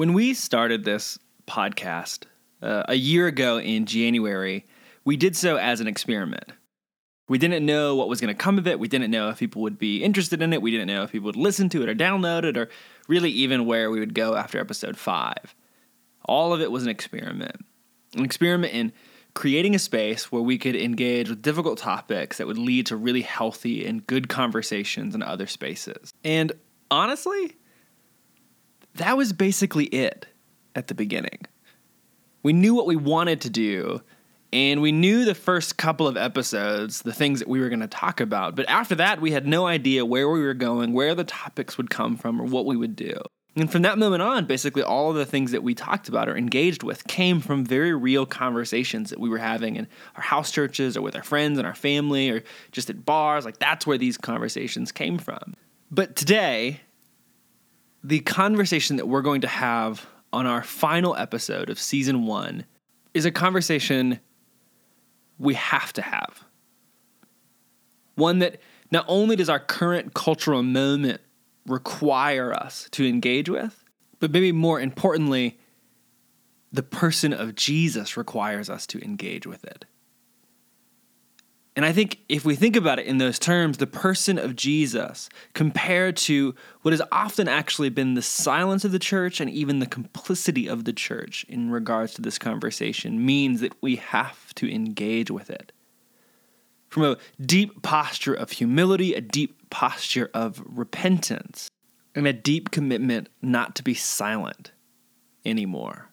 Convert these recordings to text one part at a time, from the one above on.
When we started this podcast uh, a year ago in January, we did so as an experiment. We didn't know what was going to come of it. We didn't know if people would be interested in it. We didn't know if people would listen to it or download it or really even where we would go after episode five. All of it was an experiment. An experiment in creating a space where we could engage with difficult topics that would lead to really healthy and good conversations in other spaces. And honestly, that was basically it at the beginning. We knew what we wanted to do, and we knew the first couple of episodes, the things that we were going to talk about. But after that, we had no idea where we were going, where the topics would come from, or what we would do. And from that moment on, basically all of the things that we talked about or engaged with came from very real conversations that we were having in our house churches or with our friends and our family or just at bars. Like that's where these conversations came from. But today, the conversation that we're going to have on our final episode of season one is a conversation we have to have. One that not only does our current cultural moment require us to engage with, but maybe more importantly, the person of Jesus requires us to engage with it. And I think if we think about it in those terms, the person of Jesus compared to what has often actually been the silence of the church and even the complicity of the church in regards to this conversation means that we have to engage with it. From a deep posture of humility, a deep posture of repentance, and a deep commitment not to be silent anymore.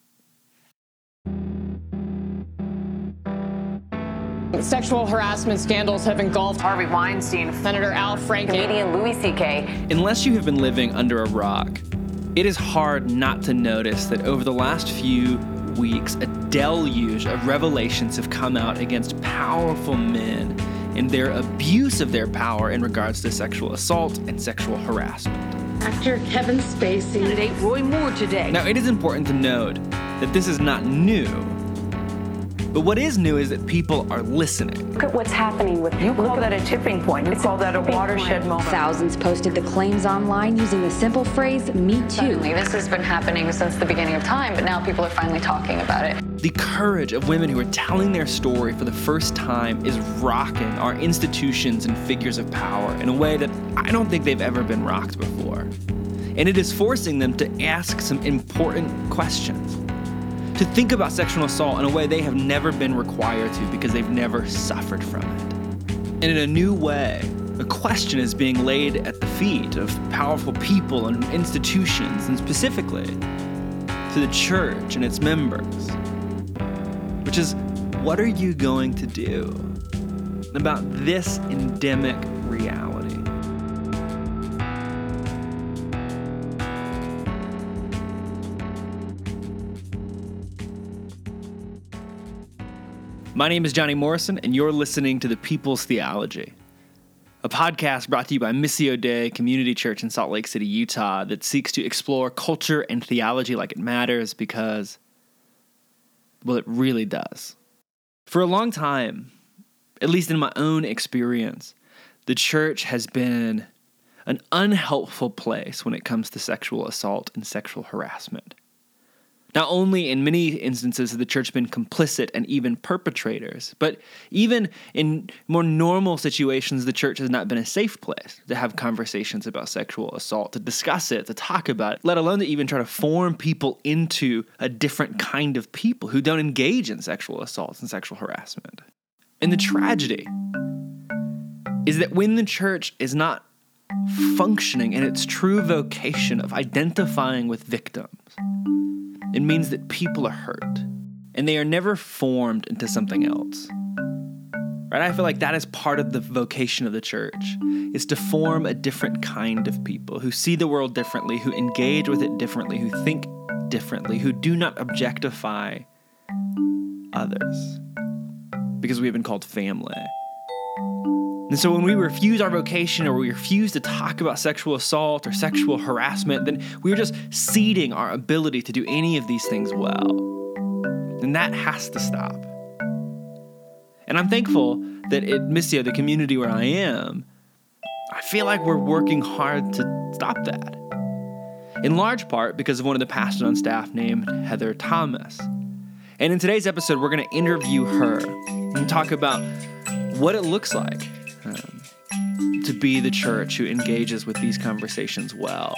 Sexual harassment scandals have engulfed Harvey Weinstein, Senator Al Franken, comedian Louis C.K. Unless you have been living under a rock, it is hard not to notice that over the last few weeks, a deluge of revelations have come out against powerful men and their abuse of their power in regards to sexual assault and sexual harassment. Actor Kevin Spacey. Candidate Roy Moore today. Now, it is important to note that this is not new. But what is new is that people are listening. Look at what's happening with You call that a tipping point. You call that a watershed moment. Thousands posted the claims online using the simple phrase, Me Too. Suddenly, This has been happening since the beginning of time, but now people are finally talking about it. The courage of women who are telling their story for the first time is rocking our institutions and figures of power in a way that I don't think they've ever been rocked before. And it is forcing them to ask some important questions, to think about sexual assault in a way they have never been required to because they've never suffered from it. And in a new way, a question is being laid at the feet of powerful people and institutions, and specifically to the church and its members which is what are you going to do about this endemic My name is Johnny Morrison, and you're listening to The People's Theology, a podcast brought to you by Missio Dei Community Church in Salt Lake City, Utah, that seeks to explore culture and theology like it matters because well, it really does. For a long time, at least in my own experience, the church has been an unhelpful place when it comes to sexual assault and sexual harassment. Not only in many instances has the church been complicit and even perpetrators, but even in more normal situations, the church has not been a safe place to have conversations about sexual assault, to discuss it, to talk about it, let alone to even try to form people into a different kind of people who don't engage in sexual assaults and sexual harassment. And the tragedy is that when the church is not functioning in its true vocation of identifying with victims, it means that people are hurt and they are never formed into something else. Right? I feel like that is part of the vocation of the church is to form a different kind of people who see the world differently, who engage with it differently, who think differently, who do not objectify others. Because we have been called family. And so when we refuse our vocation or we refuse to talk about sexual assault or sexual harassment, then we're just ceding our ability to do any of these things well. And that has to stop. And I'm thankful that at Missio, the community where I am, I feel like we're working hard to stop that. in large part because of one of the pastors on staff named Heather Thomas. And in today's episode, we're going to interview her and talk about what it looks like to be the church who engages with these conversations well.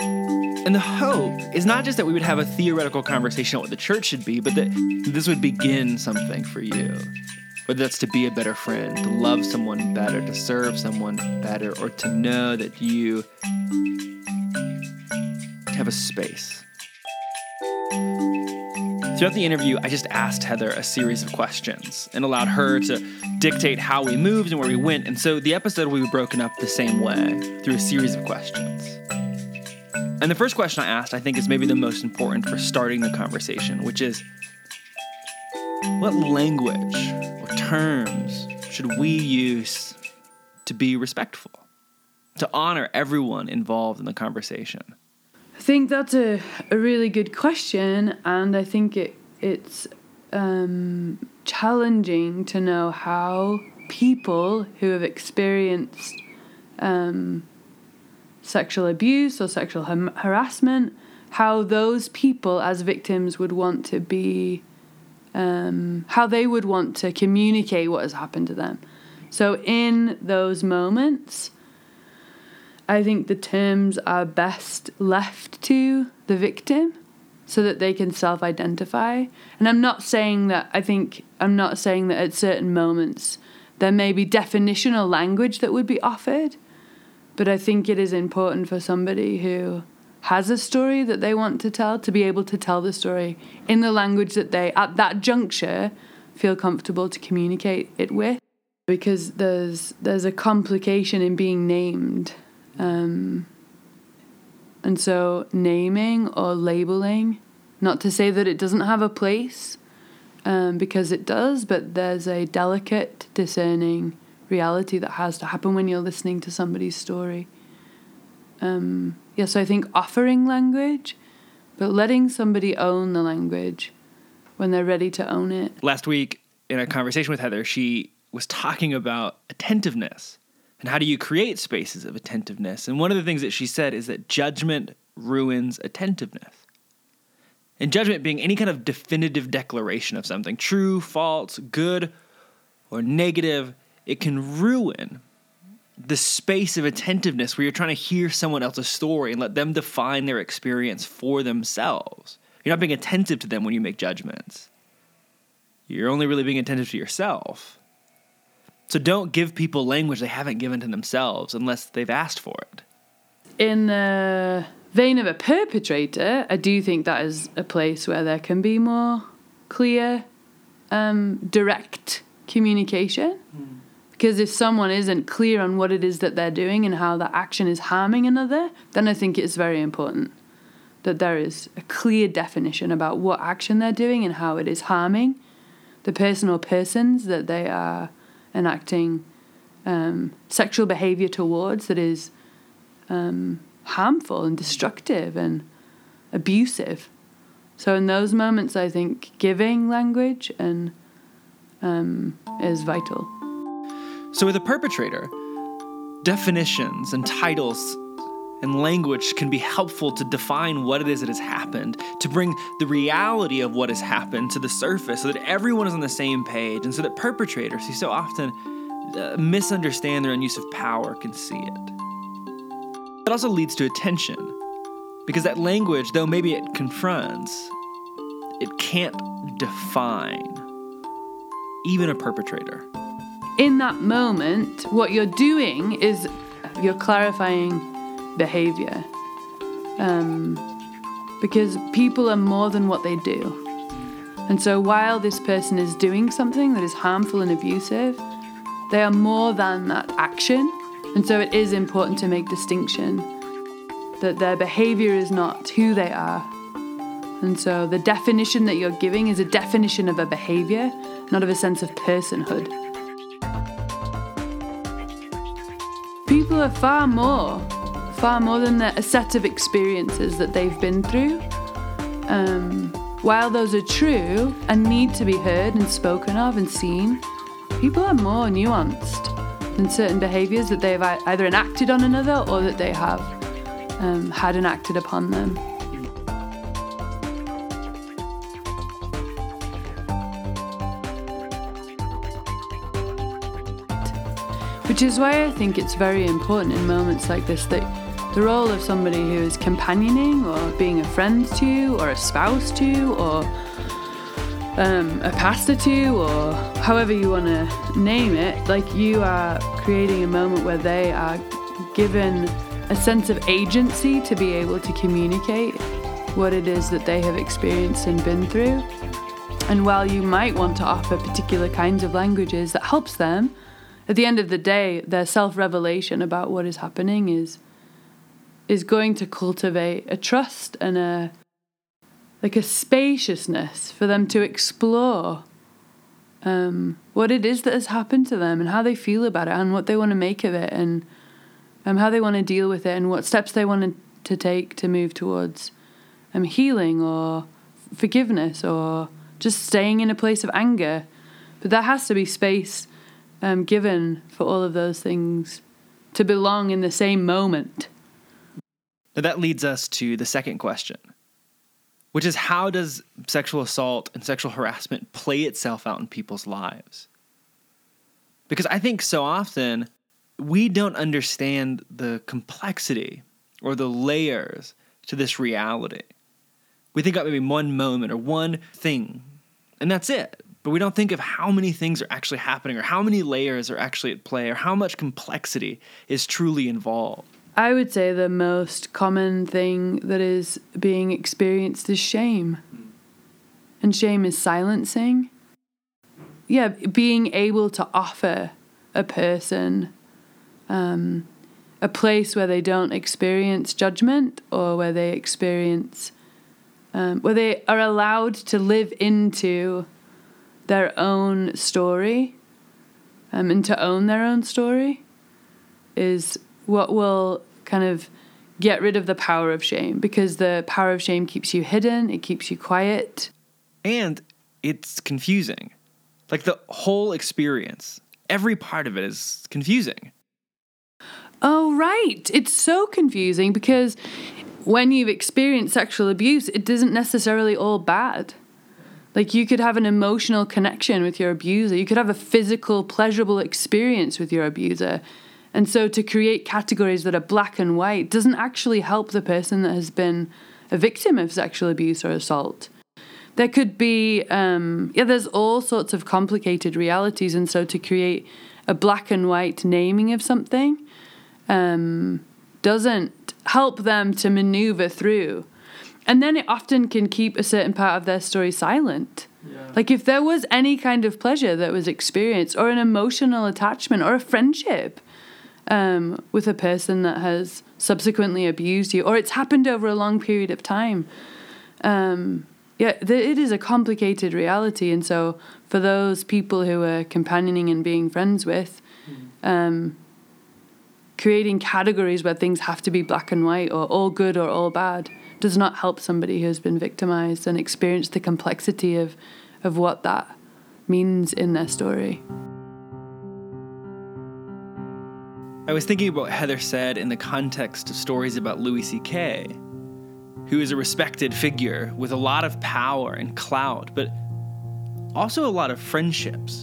And the hope is not just that we would have a theoretical conversation about what the church should be, but that this would begin something for you. Whether that's to be a better friend, to love someone better, to serve someone better, or to know that you have a space. Throughout the interview, I just asked Heather a series of questions and allowed her to dictate how we moved and where we went. And so the episode will be broken up the same way through a series of questions. And the first question I asked, I think, is maybe the most important for starting the conversation, which is what language or terms should we use to be respectful, to honor everyone involved in the conversation? I think that's a, a really good question, and I think it it's um, challenging to know how people who have experienced um, sexual abuse or sexual har- harassment, how those people as victims would want to be, um, how they would want to communicate what has happened to them. So in those moments, I think the terms are best left to the victim so that they can self identify. And I'm not saying that, I think, I'm not saying that at certain moments there may be definitional language that would be offered, but I think it is important for somebody who has a story that they want to tell to be able to tell the story in the language that they, at that juncture, feel comfortable to communicate it with. Because there's there's a complication in being named um, and so, naming or labeling, not to say that it doesn't have a place, um, because it does, but there's a delicate, discerning reality that has to happen when you're listening to somebody's story. Um, yeah, so I think offering language, but letting somebody own the language when they're ready to own it. Last week, in a conversation with Heather, she was talking about attentiveness and how do you create spaces of attentiveness. And one of the things that she said is that judgment ruins attentiveness. And judgment being any kind of definitive declaration of something, true, false, good, or negative, it can ruin the space of attentiveness where you're trying to hear someone else's story and let them define their experience for themselves. You're not being attentive to them when you make judgments. You're only really being attentive to yourself. So don't give people language they haven't given to themselves unless they've asked for it. In the vein of a perpetrator, I do think that is a place where there can be more clear, um, direct communication. Because if someone isn't clear on what it is that they're doing and how that action is harming another, then I think it's very important that there is a clear definition about what action they're doing and how it is harming the person or persons that they are enacting um, sexual behavior towards that is um, harmful and destructive and abusive. So in those moments, I think giving language and um, is vital. So, with a perpetrator, definitions and titles and language can be helpful to define what it is that has happened, to bring the reality of what has happened to the surface so that everyone is on the same page, and so that perpetrators who so often uh, misunderstand their own use of power can see it. It also leads to attention, because that language, though maybe it confronts, it can't define even a perpetrator. In that moment, what you're doing is you're clarifying behavior. Um, because people are more than what they do. And so while this person is doing something that is harmful and abusive, they are more than that action. And so it is important to make distinction that their behavior is not who they are. And so the definition that you're giving is a definition of a behavior, not of a sense of personhood. People are far more, far more than a set of experiences that they've been through. Um, while those are true and need to be heard and spoken of and seen, people are more nuanced than certain behaviors that they've either enacted on another or that they have um, hadn't acted upon them. Which is why I think it's very important in moments like this that the role of somebody who is companioning or being a friend to you or a spouse to you or um, a pastor to you or however you want to name it, like you are creating a moment where they are given a sense of agency to be able to communicate what it is that they have experienced and been through. And while you might want to offer particular kinds of languages that helps them, at the end of the day, their self-revelation about what is happening is is going to cultivate a trust and a like a spaciousness for them to explore um, what it is that has happened to them and how they feel about it and what they want to make of it and um, how they want to deal with it and what steps they want to take to move towards um, healing or forgiveness or just staying in a place of anger. But there has to be space um, given for all of those things to belong in the same moment. Now that leads us to the second question, which is how does sexual assault and sexual harassment play itself out in people's lives? Because I think so often we don't understand the complexity or the layers to this reality. We think about maybe one moment or one thing, and that's it. But we don't think of how many things are actually happening, or how many layers are actually at play, or how much complexity is truly involved. I would say the most common thing that is being experienced is shame. And shame is silencing. Yeah, being able to offer a person um, a place where they don't experience judgment or where they experience, um, where they are allowed to live into their own story um, and to own their own story is what will kind of get rid of the power of shame because the power of shame keeps you hidden, it keeps you quiet. And it's confusing. Like the whole experience, every part of it is confusing. Oh, right. It's so confusing because when you've experienced sexual abuse, it isn't necessarily all bad. Like you could have an emotional connection with your abuser, you could have a physical, pleasurable experience with your abuser. And so to create categories that are black and white doesn't actually help the person that has been a victim of sexual abuse or assault. There could be, um, yeah, there's all sorts of complicated realities. And so to create a black and white naming of something um, doesn't help them to maneuver through. And then it often can keep a certain part of their story silent. Yeah. Like if there was any kind of pleasure that was experienced, or an emotional attachment, or a friendship um, with a person that has subsequently abused you, or it's happened over a long period of time. Um, yeah, it is a complicated reality, and so for those people who are companioning and being friends with, um, creating categories where things have to be black and white or all good or all bad does not help somebody who has been victimized and experienced the complexity of, of what that means in their story. I was thinking about what Heather said in the context of stories about Louis C.K., who is a respected figure with a lot of power and clout, but also a lot of friendships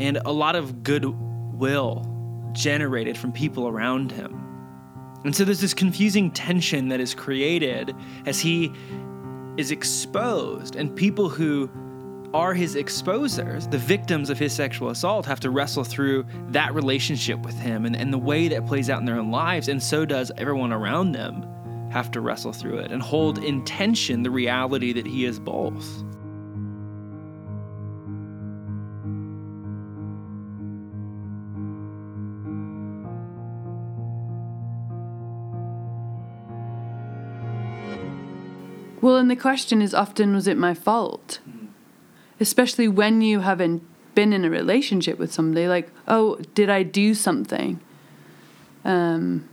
and a lot of goodwill generated from people around him. And so there's this confusing tension that is created as he is exposed, and people who are his exposers, the victims of his sexual assault, have to wrestle through that relationship with him and, and the way that plays out in their own lives, and so does everyone around them have to wrestle through it and hold in tension the reality that he is both. Well, and the question is often, was it my fault? Especially when you haven't been in a relationship with somebody, like, oh, did I do something? Um,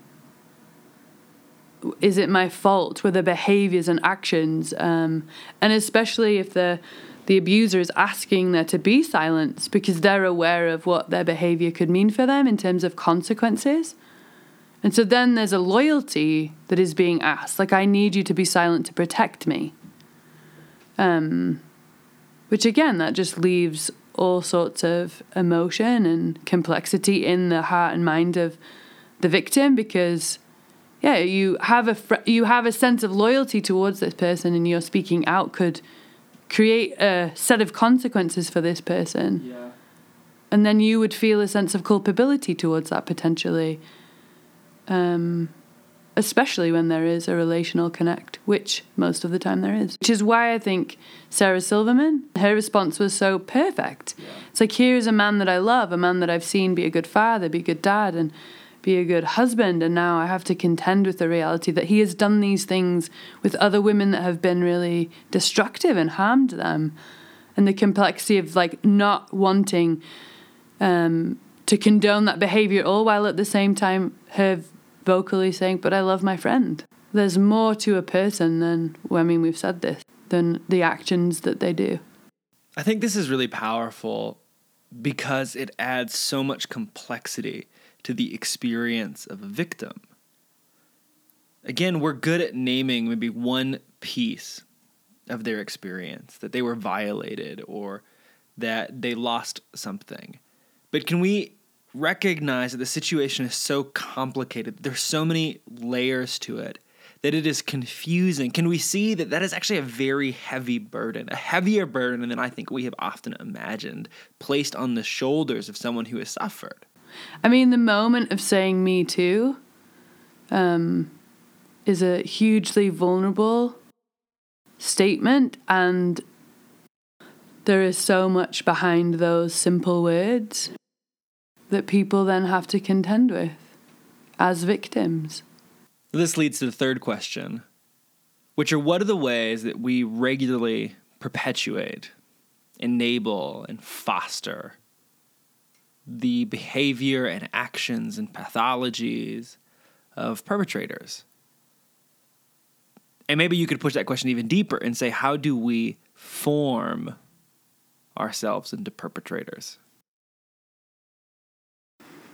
is it my fault? Were the behaviors and actions? Um, and especially if the the abuser is asking there to be silence because they're aware of what their behavior could mean for them in terms of consequences. And so then there's a loyalty that is being asked. Like, I need you to be silent to protect me. Um, which again, that just leaves all sorts of emotion and complexity in the heart and mind of the victim because yeah you have a fr- you have a sense of loyalty towards this person and your speaking out could create a set of consequences for this person Yeah. and then you would feel a sense of culpability towards that potentially um, especially when there is a relational connect which most of the time there is. Which is why i think sarah silverman her response was so perfect. It's like here's a man that i love a man that i've seen be a good father be a good dad and be a good husband and now i have to contend with the reality that he has done these things with other women that have been really destructive and harmed them. And the complexity of like not wanting um, to condone that behavior all while at the same time her vocally saying, But I love my friend. There's more to a person than, I mean, we've said this, than the actions that they do. I think this is really powerful because it adds so much complexity to the experience of a victim. Again, we're good at naming maybe one piece of their experience that they were violated or that they lost something. But can we recognize that the situation is so complicated, there's so many layers to it that it is confusing. Can we see that that is actually a very heavy burden, a heavier burden than I think we have often imagined, placed on the shoulders of someone who has suffered? I mean, the moment of saying me too um, is a hugely vulnerable statement, and there is so much behind those simple words that people then have to contend with as victims. This leads to the third question, which are what are the ways that we regularly perpetuate, enable, and foster the behavior and actions and pathologies of perpetrators? And maybe you could push that question even deeper and say, how do we form ourselves into perpetrators?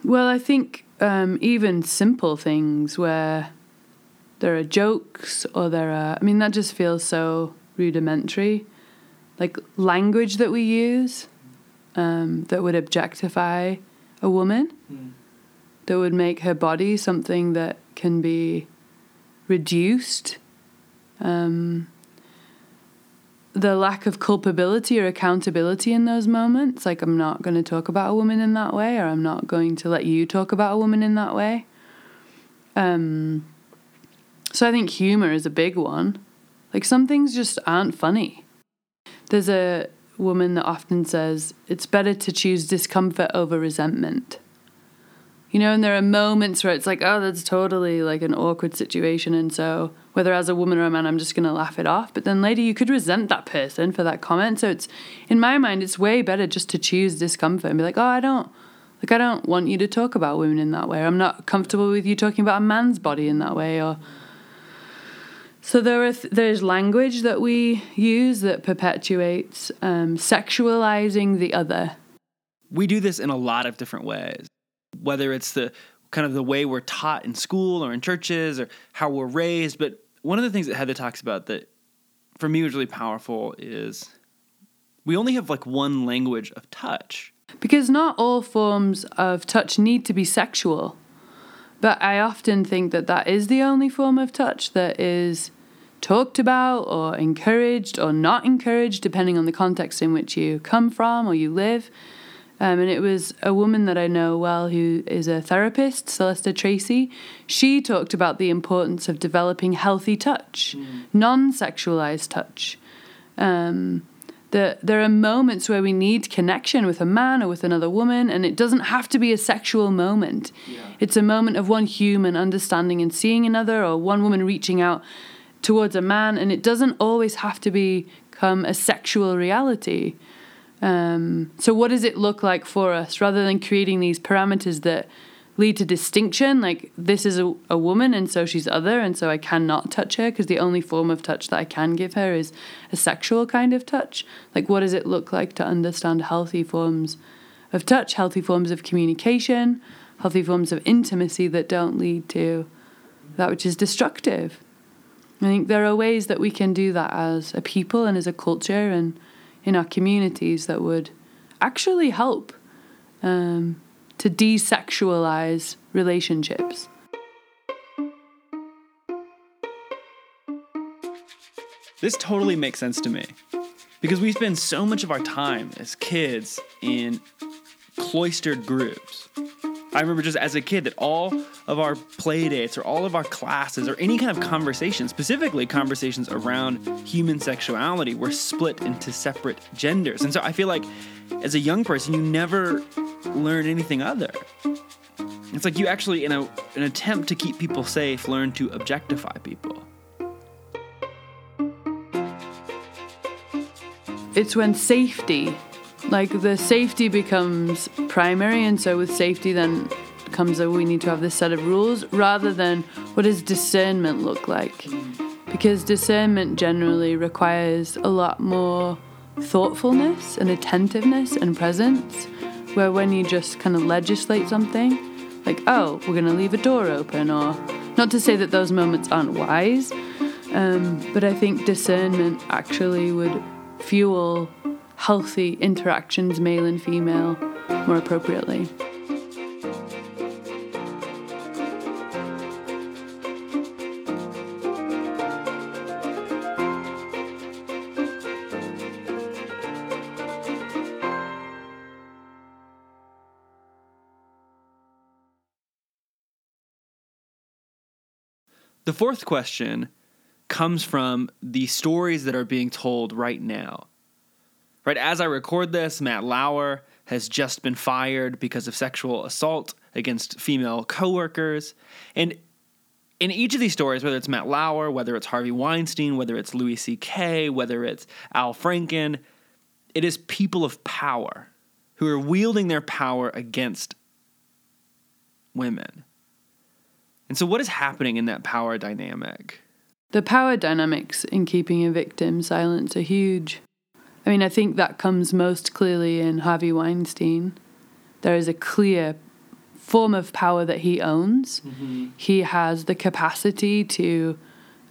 Well, I think um, even simple things where there are jokes or there are, I mean, that just feels so rudimentary. Like language that we use um, that would objectify a woman, that would make her body something that can be reduced. Um, the lack of culpability or accountability in those moments. Like, I'm not going to talk about a woman in that way, or I'm not going to let you talk about a woman in that way. Um, so I think humor is a big one. Like, some things just aren't funny. There's a woman that often says it's better to choose discomfort over resentment. You know, and there are moments where it's like, oh, that's totally like an awkward situation. And so, whether as a woman or a man, I'm just going to laugh it off. But then later, you could resent that person for that comment. So, it's in my mind, it's way better just to choose discomfort and be like, oh, I don't, like, I don't want you to talk about women in that way. I'm not comfortable with you talking about a man's body in that way. Or, so there th- there's language that we use that perpetuates um, sexualizing the other. we do this in a lot of different ways whether it's the kind of the way we're taught in school or in churches or how we're raised but one of the things that heather talks about that for me was really powerful is we only have like one language of touch Because not all forms of touch need to be sexual. But I often think that that is the only form of touch that is talked about or encouraged or not encouraged, depending on the context in which you come from or you live. Um, and it was a woman that I know well who is a therapist, Celesta Tracy. She talked about the importance of developing healthy touch, non sexualized touch. Um, that there are moments where we need connection with a man or with another woman, and it doesn't have to be a sexual moment. It's a moment of one human understanding and seeing another, or one woman reaching out towards a man, and it doesn't always have to become a sexual reality. Um, so, what does it look like for us rather than creating these parameters that lead to distinction? Like, this is a, a woman, and so she's other, and so I cannot touch her because the only form of touch that I can give her is a sexual kind of touch. Like, what does it look like to understand healthy forms of touch, healthy forms of communication? healthy forms of intimacy that don't lead to that which is destructive. I think there are ways that we can do that as a people and as a culture and in our communities that would actually help um, to desexualize relationships. This totally makes sense to me because we spend so much of our time as kids in cloistered groups. I remember just as a kid that all of our play dates or all of our classes or any kind of conversation, specifically conversations around human sexuality, were split into separate genders. And so I feel like as a young person, you never learn anything other. It's like you actually, in a, an attempt to keep people safe, learn to objectify people. It's when safety, like the safety becomes primary, and so with safety, then comes that we need to have this set of rules rather than what does discernment look like? Because discernment generally requires a lot more thoughtfulness and attentiveness and presence, where when you just kind of legislate something, like, oh, we're going to leave a door open, or not to say that those moments aren't wise, um, but I think discernment actually would fuel healthy interactions, male and female, more appropriately. The fourth question comes from the stories that are being told right now. Right as I record this, Matt Lauer has just been fired because of sexual assault against female coworkers. And in each of these stories, whether it's Matt Lauer, whether it's Harvey Weinstein, whether it's Louis C.K., whether it's Al Franken, it is people of power who are wielding their power against women. And so, what is happening in that power dynamic? The power dynamics in keeping a victim silent are huge. I mean, I think that comes most clearly in Harvey Weinstein. There is a clear form of power that he owns. Mm-hmm. He has the capacity to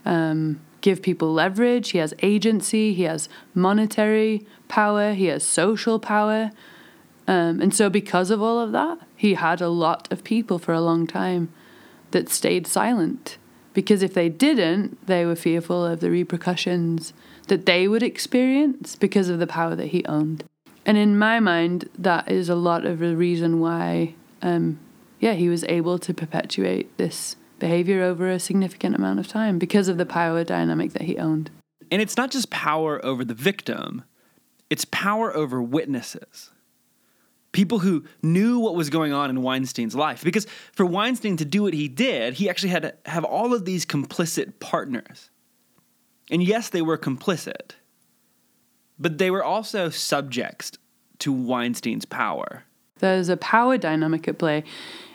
um, give people leverage, he has agency, he has monetary power, he has social power. Um, and so, because of all of that, he had a lot of people for a long time that stayed silent because if they didn't, they were fearful of the repercussions that they would experience because of the power that he owned. And in my mind, that is a lot of the reason why, um, yeah, he was able to perpetuate this behavior over a significant amount of time because of the power dynamic that he owned. And it's not just power over the victim, it's power over witnesses people who knew what was going on in Weinstein's life. Because for Weinstein to do what he did, he actually had to have all of these complicit partners. And yes, they were complicit, but they were also subjects to Weinstein's power. There's a power dynamic at play,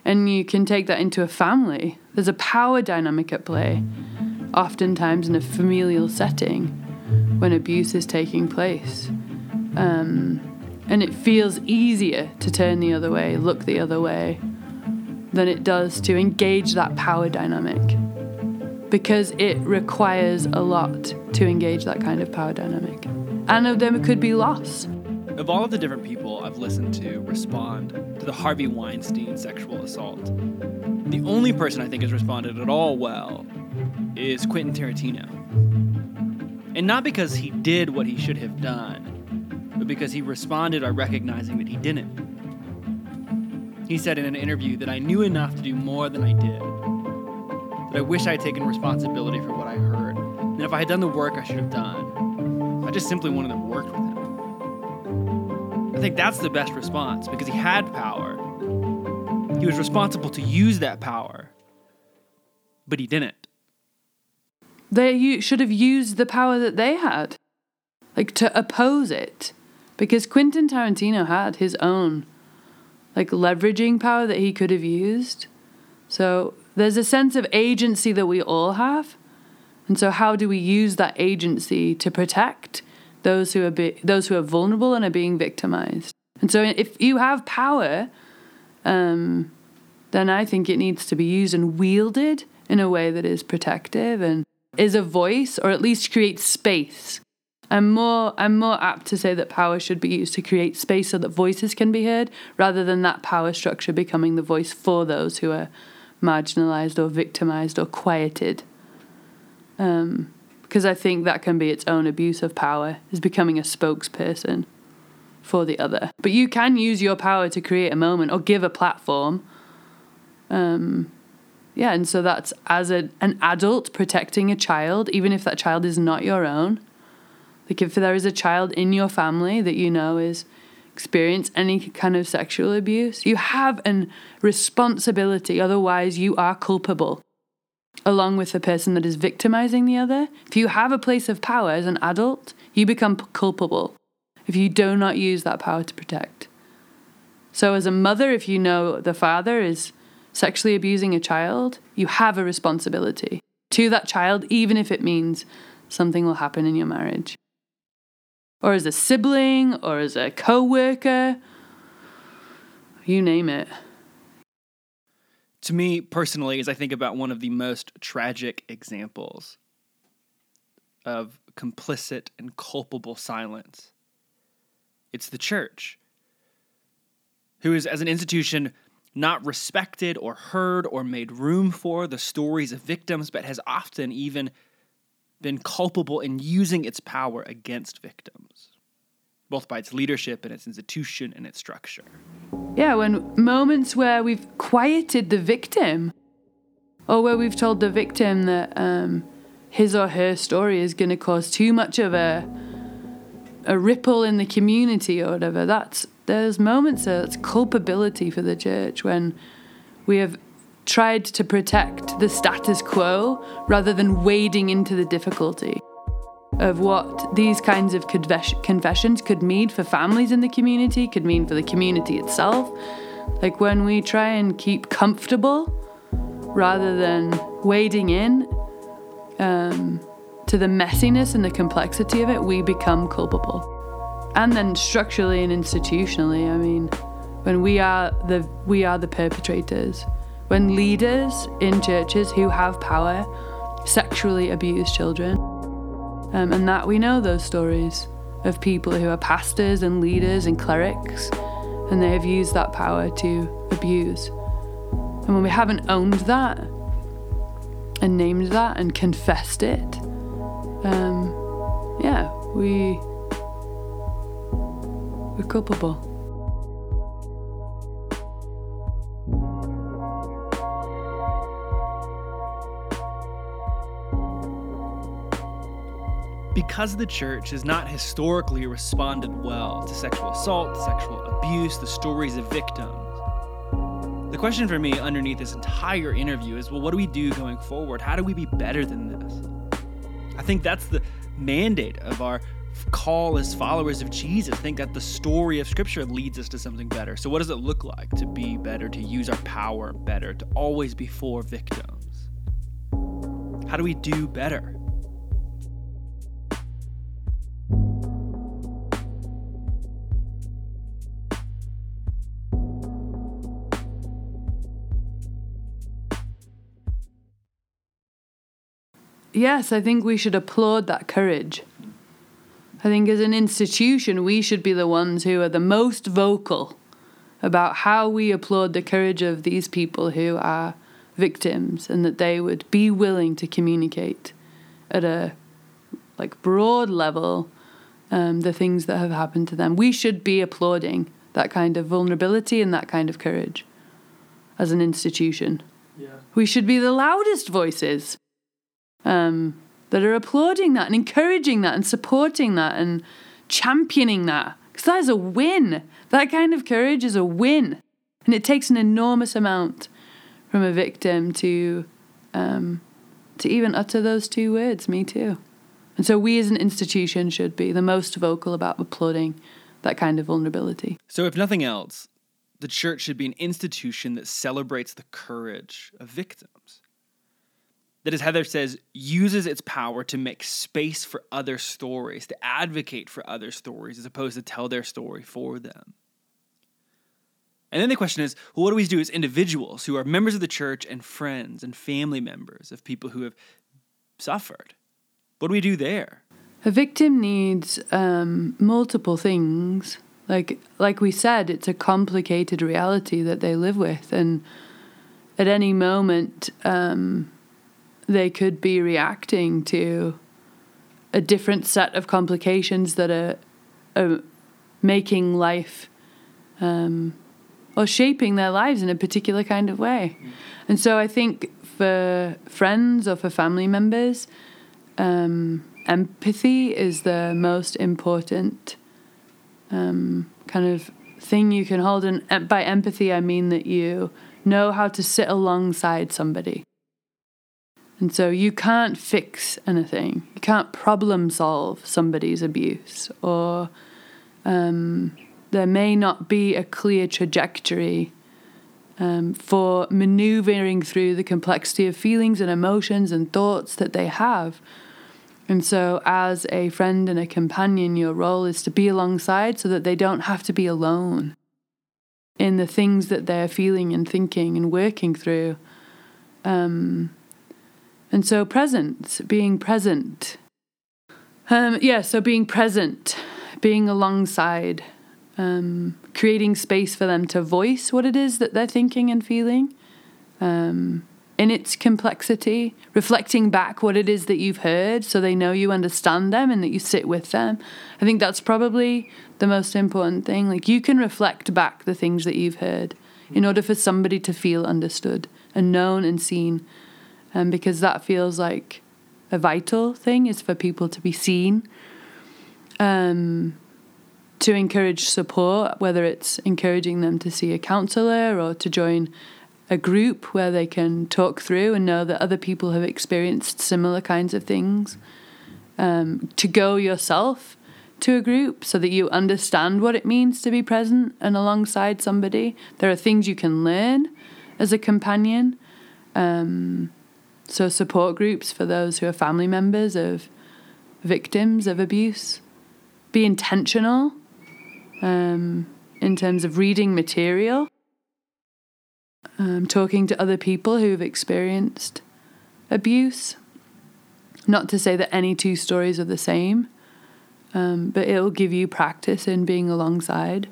and you can take that into a family. There's a power dynamic at play, oftentimes in a familial setting when abuse is taking place. Um, and it feels easier to turn the other way, look the other way, than it does to engage that power dynamic. Because it requires a lot to engage that kind of power dynamic. And of them could be lost. Of all of the different people I've listened to respond to the Harvey Weinstein sexual assault, the only person I think has responded at all well is Quentin Tarantino. And not because he did what he should have done, but because he responded by recognizing that he didn't. He said in an interview that I knew enough to do more than I did, that I wish I had taken responsibility for what I heard, and if I had done the work I should have done, I just simply wanted to work with him. I think that's the best response because he had power. He was responsible to use that power, but he didn't. They should have used the power that they had, like to oppose it because Quentin Tarantino had his own like leveraging power that he could have used. So there's a sense of agency that we all have. And so how do we use that agency to protect those who are be- those who are vulnerable and are being victimized? And so if you have power, um, then I think it needs to be used and wielded in a way that is protective and is a voice or at least creates space. I'm more I'm more apt to say that power should be used to create space so that voices can be heard rather than that power structure becoming the voice for those who are marginalized or victimized or quieted. Um, because I think that can be its own abuse of power is becoming a spokesperson for the other. But you can use your power to create a moment or give a platform. Um, yeah, and so that's as a, an adult protecting a child, even if that child is not your own. Like if there is a child in your family that you know is experience any kind of sexual abuse, you have a responsibility. Otherwise, you are culpable, along with the person that is victimizing the other. If you have a place of power as an adult, you become culpable if you do not use that power to protect. So, as a mother, if you know the father is sexually abusing a child, you have a responsibility to that child, even if it means something will happen in your marriage. Or as a sibling, or as a co worker, you name it. To me personally, as I think about one of the most tragic examples of complicit and culpable silence, it's the church, who is, as an institution, not respected or heard or made room for the stories of victims, but has often even been culpable in using its power against victims, both by its leadership and its institution and its structure. Yeah, when moments where we've quieted the victim, or where we've told the victim that um, his or her story is going to cause too much of a a ripple in the community or whatever. That's there's moments of that's culpability for the church when we have tried to protect the status quo rather than wading into the difficulty of what these kinds of confessions could mean for families in the community, could mean for the community itself. Like when we try and keep comfortable rather than wading in um, to the messiness and the complexity of it, we become culpable. And then structurally and institutionally, I mean, when we are the we are the perpetrators when leaders in churches who have power sexually abuse children. Um, and that we know those stories of people who are pastors and leaders and clerics, and they have used that power to abuse. And when we haven't owned that and named that and confessed it, um, yeah, we we're culpable. Because the church has not historically responded well to sexual assault, sexual abuse, the stories of victims. The question for me underneath this entire interview is well, what do we do going forward? How do we be better than this? I think that's the mandate of our call as followers of Jesus. Think that the story of Scripture leads us to something better. So, what does it look like to be better, to use our power better, to always be for victims? How do we do better? Yes, I think we should applaud that courage. I think as an institution, we should be the ones who are the most vocal about how we applaud the courage of these people who are victims and that they would be willing to communicate at a like broad level um, the things that have happened to them. We should be applauding that kind of vulnerability and that kind of courage as an institution. Yeah. We should be the loudest voices um, that are applauding that and encouraging that and supporting that and championing that. Because that is a win. That kind of courage is a win. And it takes an enormous amount from a victim to um, to even utter those two words, me too. And so we as an institution should be the most vocal about applauding that kind of vulnerability. So if nothing else, the church should be an institution that celebrates the courage of victims that, as Heather says, uses its power to make space for other stories, to advocate for other stories, as opposed to tell their story for them. And then the question is, well, what do we do as individuals who are members of the church and friends and family members of people who have suffered? What do we do there? A victim needs um, multiple things. Like like we said, it's a complicated reality that they live with, and at any moment, um, they could be reacting to a different set of complications that are, are making life um, or shaping their lives in a particular kind of way. And so I think for friends or for family members, um, empathy is the most important um, kind of thing you can hold. And by empathy, I mean that you know how to sit alongside somebody. And so you can't fix anything. You can't problem solve somebody's abuse, or um, there may not be a clear trajectory um, for maneuvering through the complexity of feelings and emotions and thoughts that they have. And so, as a friend and a companion, your role is to be alongside so that they don't have to be alone in the things that they're feeling and thinking and working through. Um, and so, present, being present. Um, yeah, so being present, being alongside, um, creating space for them to voice what it is that they're thinking and feeling um, in its complexity, reflecting back what it is that you've heard so they know you understand them and that you sit with them. I think that's probably the most important thing. Like, you can reflect back the things that you've heard in order for somebody to feel understood and known and seen um, because that feels like a vital thing is for people to be seen. Um, to encourage support whether it's encouraging them to see a counselor or to join a group where they can talk through and know that other people have experienced similar kinds of things. Um, to go yourself to a group so that you understand what it means to be present and alongside somebody. There are things you can learn as a companion. Um, so, support groups for those who are family members of victims of abuse. Be intentional um, in terms of reading material, um, talking to other people who've experienced abuse. Not to say that any two stories are the same, um, but it'll give you practice in being alongside.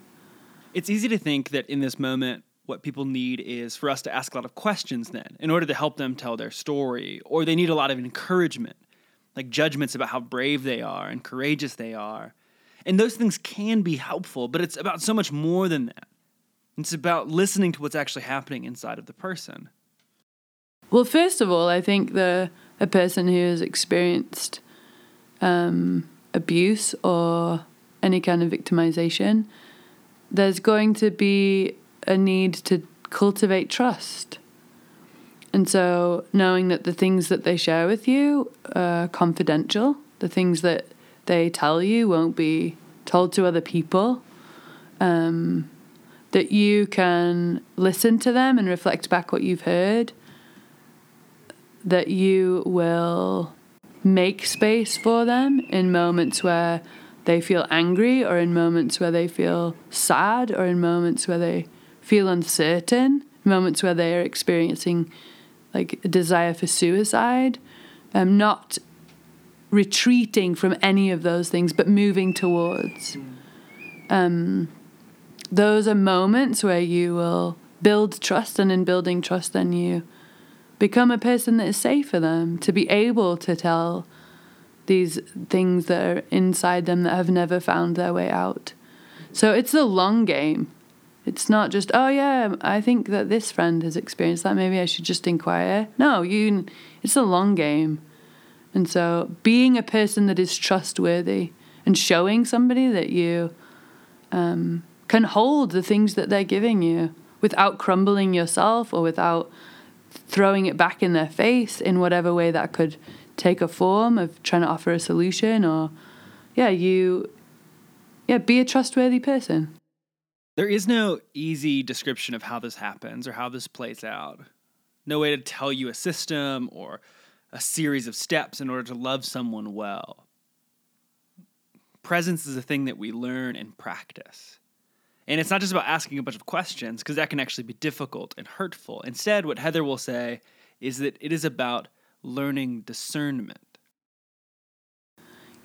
It's easy to think that in this moment, what people need is for us to ask a lot of questions then in order to help them tell their story, or they need a lot of encouragement, like judgments about how brave they are and courageous they are. And those things can be helpful, but it's about so much more than that. It's about listening to what's actually happening inside of the person. Well, first of all, I think the a person who has experienced um, abuse or any kind of victimization, there's going to be a need to cultivate trust. And so, knowing that the things that they share with you are confidential, the things that they tell you won't be told to other people, um, that you can listen to them and reflect back what you've heard, that you will make space for them in moments where they feel angry or in moments where they feel sad or in moments where they feel uncertain, moments where they are experiencing like a desire for suicide, um, not retreating from any of those things, but moving towards. Um, those are moments where you will build trust, and in building trust, then you become a person that is safe for them to be able to tell these things that are inside them that have never found their way out. So it's a long game. It's not just, oh yeah, I think that this friend has experienced that. Maybe I should just inquire. No, you. It's a long game, and so being a person that is trustworthy and showing somebody that you um, can hold the things that they're giving you without crumbling yourself or without throwing it back in their face in whatever way that could take a form of trying to offer a solution or yeah you yeah be a trustworthy person there is no easy description of how this happens or how this plays out. No way to tell you a system or a series of steps in order to love someone well. Presence is a thing that we learn and practice. And it's not just about asking a bunch of questions, because that can actually be difficult and hurtful. Instead, what Heather will say is that it is about learning discernment.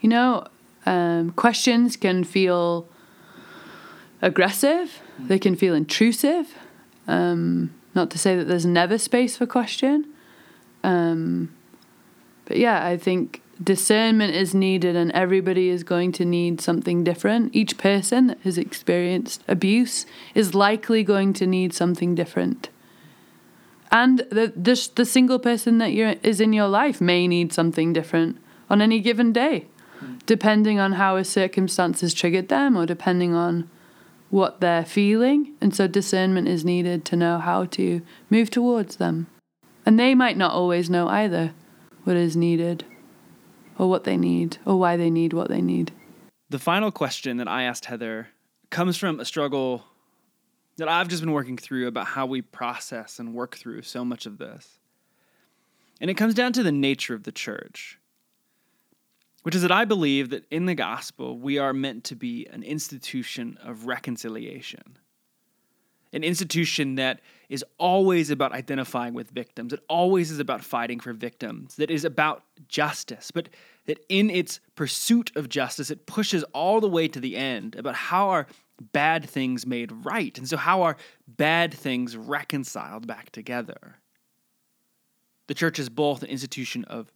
You know, um, questions can feel aggressive, they can feel intrusive. Um, not to say that there's never space for question. Um, but yeah, I think discernment is needed, and everybody is going to need something different. Each person that has experienced abuse is likely going to need something different. And the, the, the single person that you're, is in your life may need something different on any given day, depending on how a circumstance has triggered them or depending on what they're feeling. And so discernment is needed to know how to move towards them. And they might not always know either what is needed or what they need or why they need what they need. The final question that I asked Heather comes from a struggle that I've just been working through about how we process and work through so much of this. And it comes down to the nature of the church, which is that I believe that in the gospel, we are meant to be an institution of reconciliation. An institution that is always about identifying with victims. It always is about fighting for victims. That is about justice. But that in its pursuit of justice, it pushes all the way to the end about how are bad things made right. And so, how are bad things reconciled back together? The church is both an institution of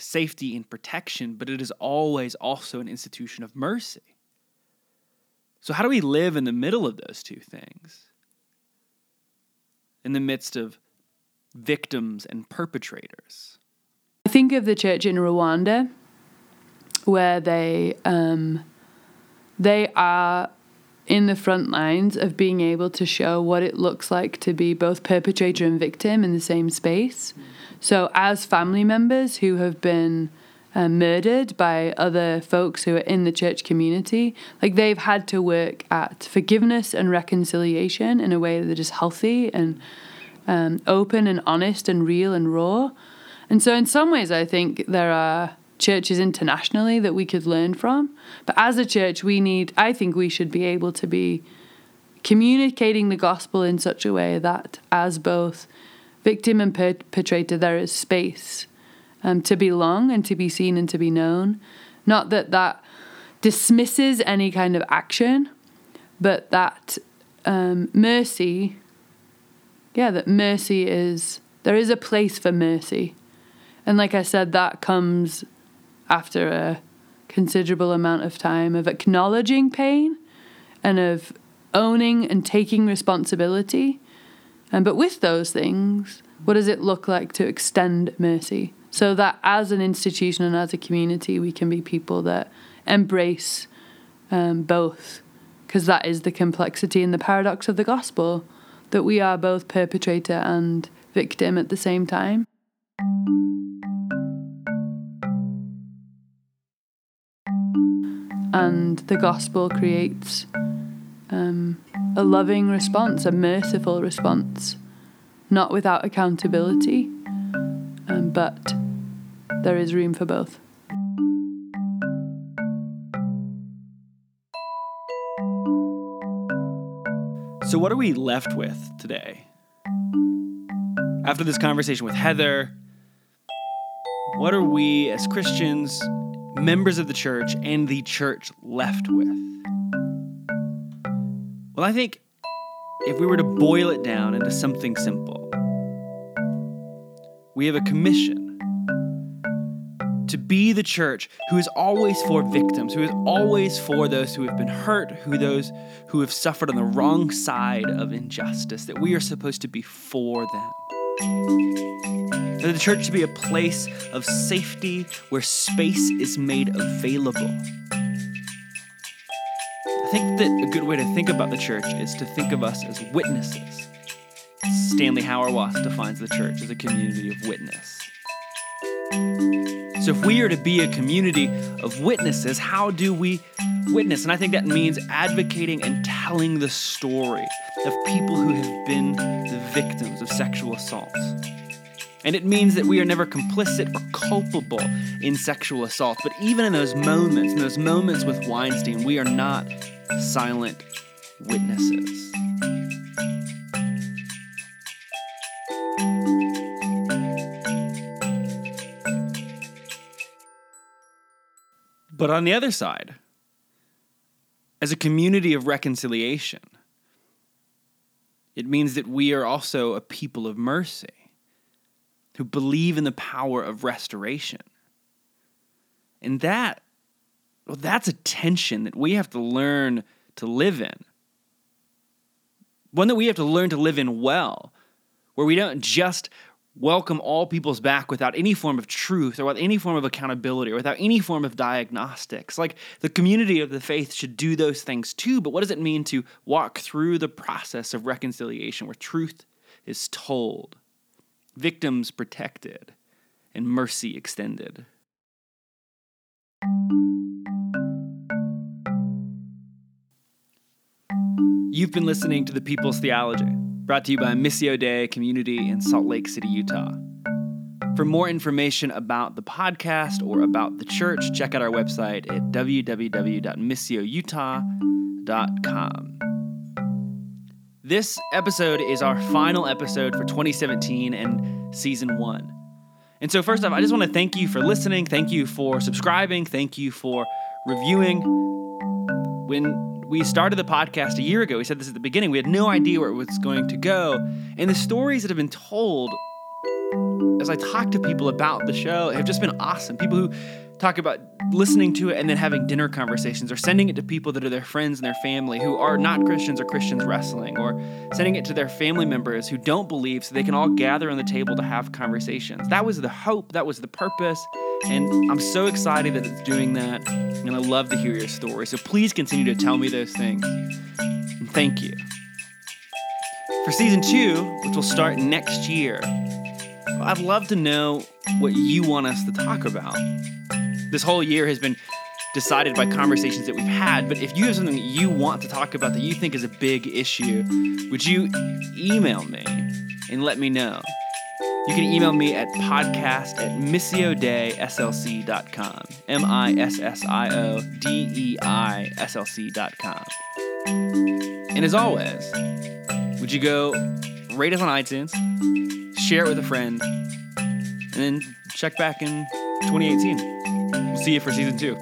safety and protection, but it is always also an institution of mercy. So, how do we live in the middle of those two things? In the midst of victims and perpetrators? I think of the church in Rwanda, where they um, they are in the front lines of being able to show what it looks like to be both perpetrator and victim in the same space. So, as family members who have been uh, murdered by other folks who are in the church community, like they've had to work at forgiveness and reconciliation in a way that is healthy and um, open and honest and real and raw. And so, in some ways, I think there are churches internationally that we could learn from. But as a church, we need, I think we should be able to be communicating the gospel in such a way that as both victim and perpetrator, there is space um, to belong and to be seen and to be known. Not that that dismisses any kind of action, but that um, mercy, yeah, that mercy is, there is a place for mercy. And like I said, that comes after a considerable amount of time of acknowledging pain and of owning and taking responsibility. And but with those things, what does it look like to extend mercy? So that as an institution and as a community, we can be people that embrace um, both, because that is the complexity and the paradox of the gospel that we are both perpetrator and victim at the same time. and the gospel creates um, a loving response, a merciful response, not without accountability, um, but there is room for both. So, what are we left with today? After this conversation with Heather, what are we as Christians members of the church and the church left with? Well, I think if we were to boil it down into something simple, we have a commission to be the church who is always for victims, who is always for those who have been hurt, who those who have suffered on the wrong side of injustice, that we are supposed to be for them. That the church should be a place of safety where space is made available. I think that a good way to think about the church is to think of us as witnesses. Stanley Hauerwas defines the church as a community of witness. So, if we are to be a community of witnesses, how do we witness? And I think that means advocating and telling the story of people who have been the victims of sexual assault. And it means that we are never complicit or culpable in sexual assault. But even in those moments, in those moments with Weinstein, we are not silent witnesses. But on the other side, as a community of reconciliation, it means that we are also a people of mercy who believe in the power of restoration. And that, well, that's a tension that we have to learn to live in. One that we have to learn to live in well, where we don't just welcome all peoples back without any form of truth or without any form of accountability or without any form of diagnostics. Like the community of the faith should do those things too, but what does it mean to walk through the process of reconciliation where truth is told, victims protected, and mercy extended? You've been listening to The People's Theology, brought to you by Missio Dei Community in Salt Lake City, Utah. For more information about the podcast or about the church, check out our website at www.missioutah.com. This episode is our final episode for 2017 and season one. And so, first off, I just want to thank you for listening. Thank you for subscribing. Thank you for reviewing. When we started the podcast a year ago, we said this at the beginning, we had no idea where it was going to go. And the stories that have been told as I talk to people about the show have just been awesome. People who talk about listening to it and then having dinner conversations or sending it to people that are their friends and their family who are not Christians or Christians wrestling or sending it to their family members who don't believe so they can all gather on the table to have conversations. That was the hope, that was the purpose. And I'm so excited that it's doing that. And I love to hear your story. So please continue to tell me those things. And thank you. For season two, which will start next year, I'd love to know what you want us to talk about. This whole year has been decided by conversations that we've had, but if you have something that you want to talk about that you think is a big issue, would you email me and let me know? You can email me at podcast at missiodeislc.com. M I S S I O D E I S L C.com. And as always, would you go rate us on iTunes, share it with a friend, and then check back in 2018? We'll see you for season two.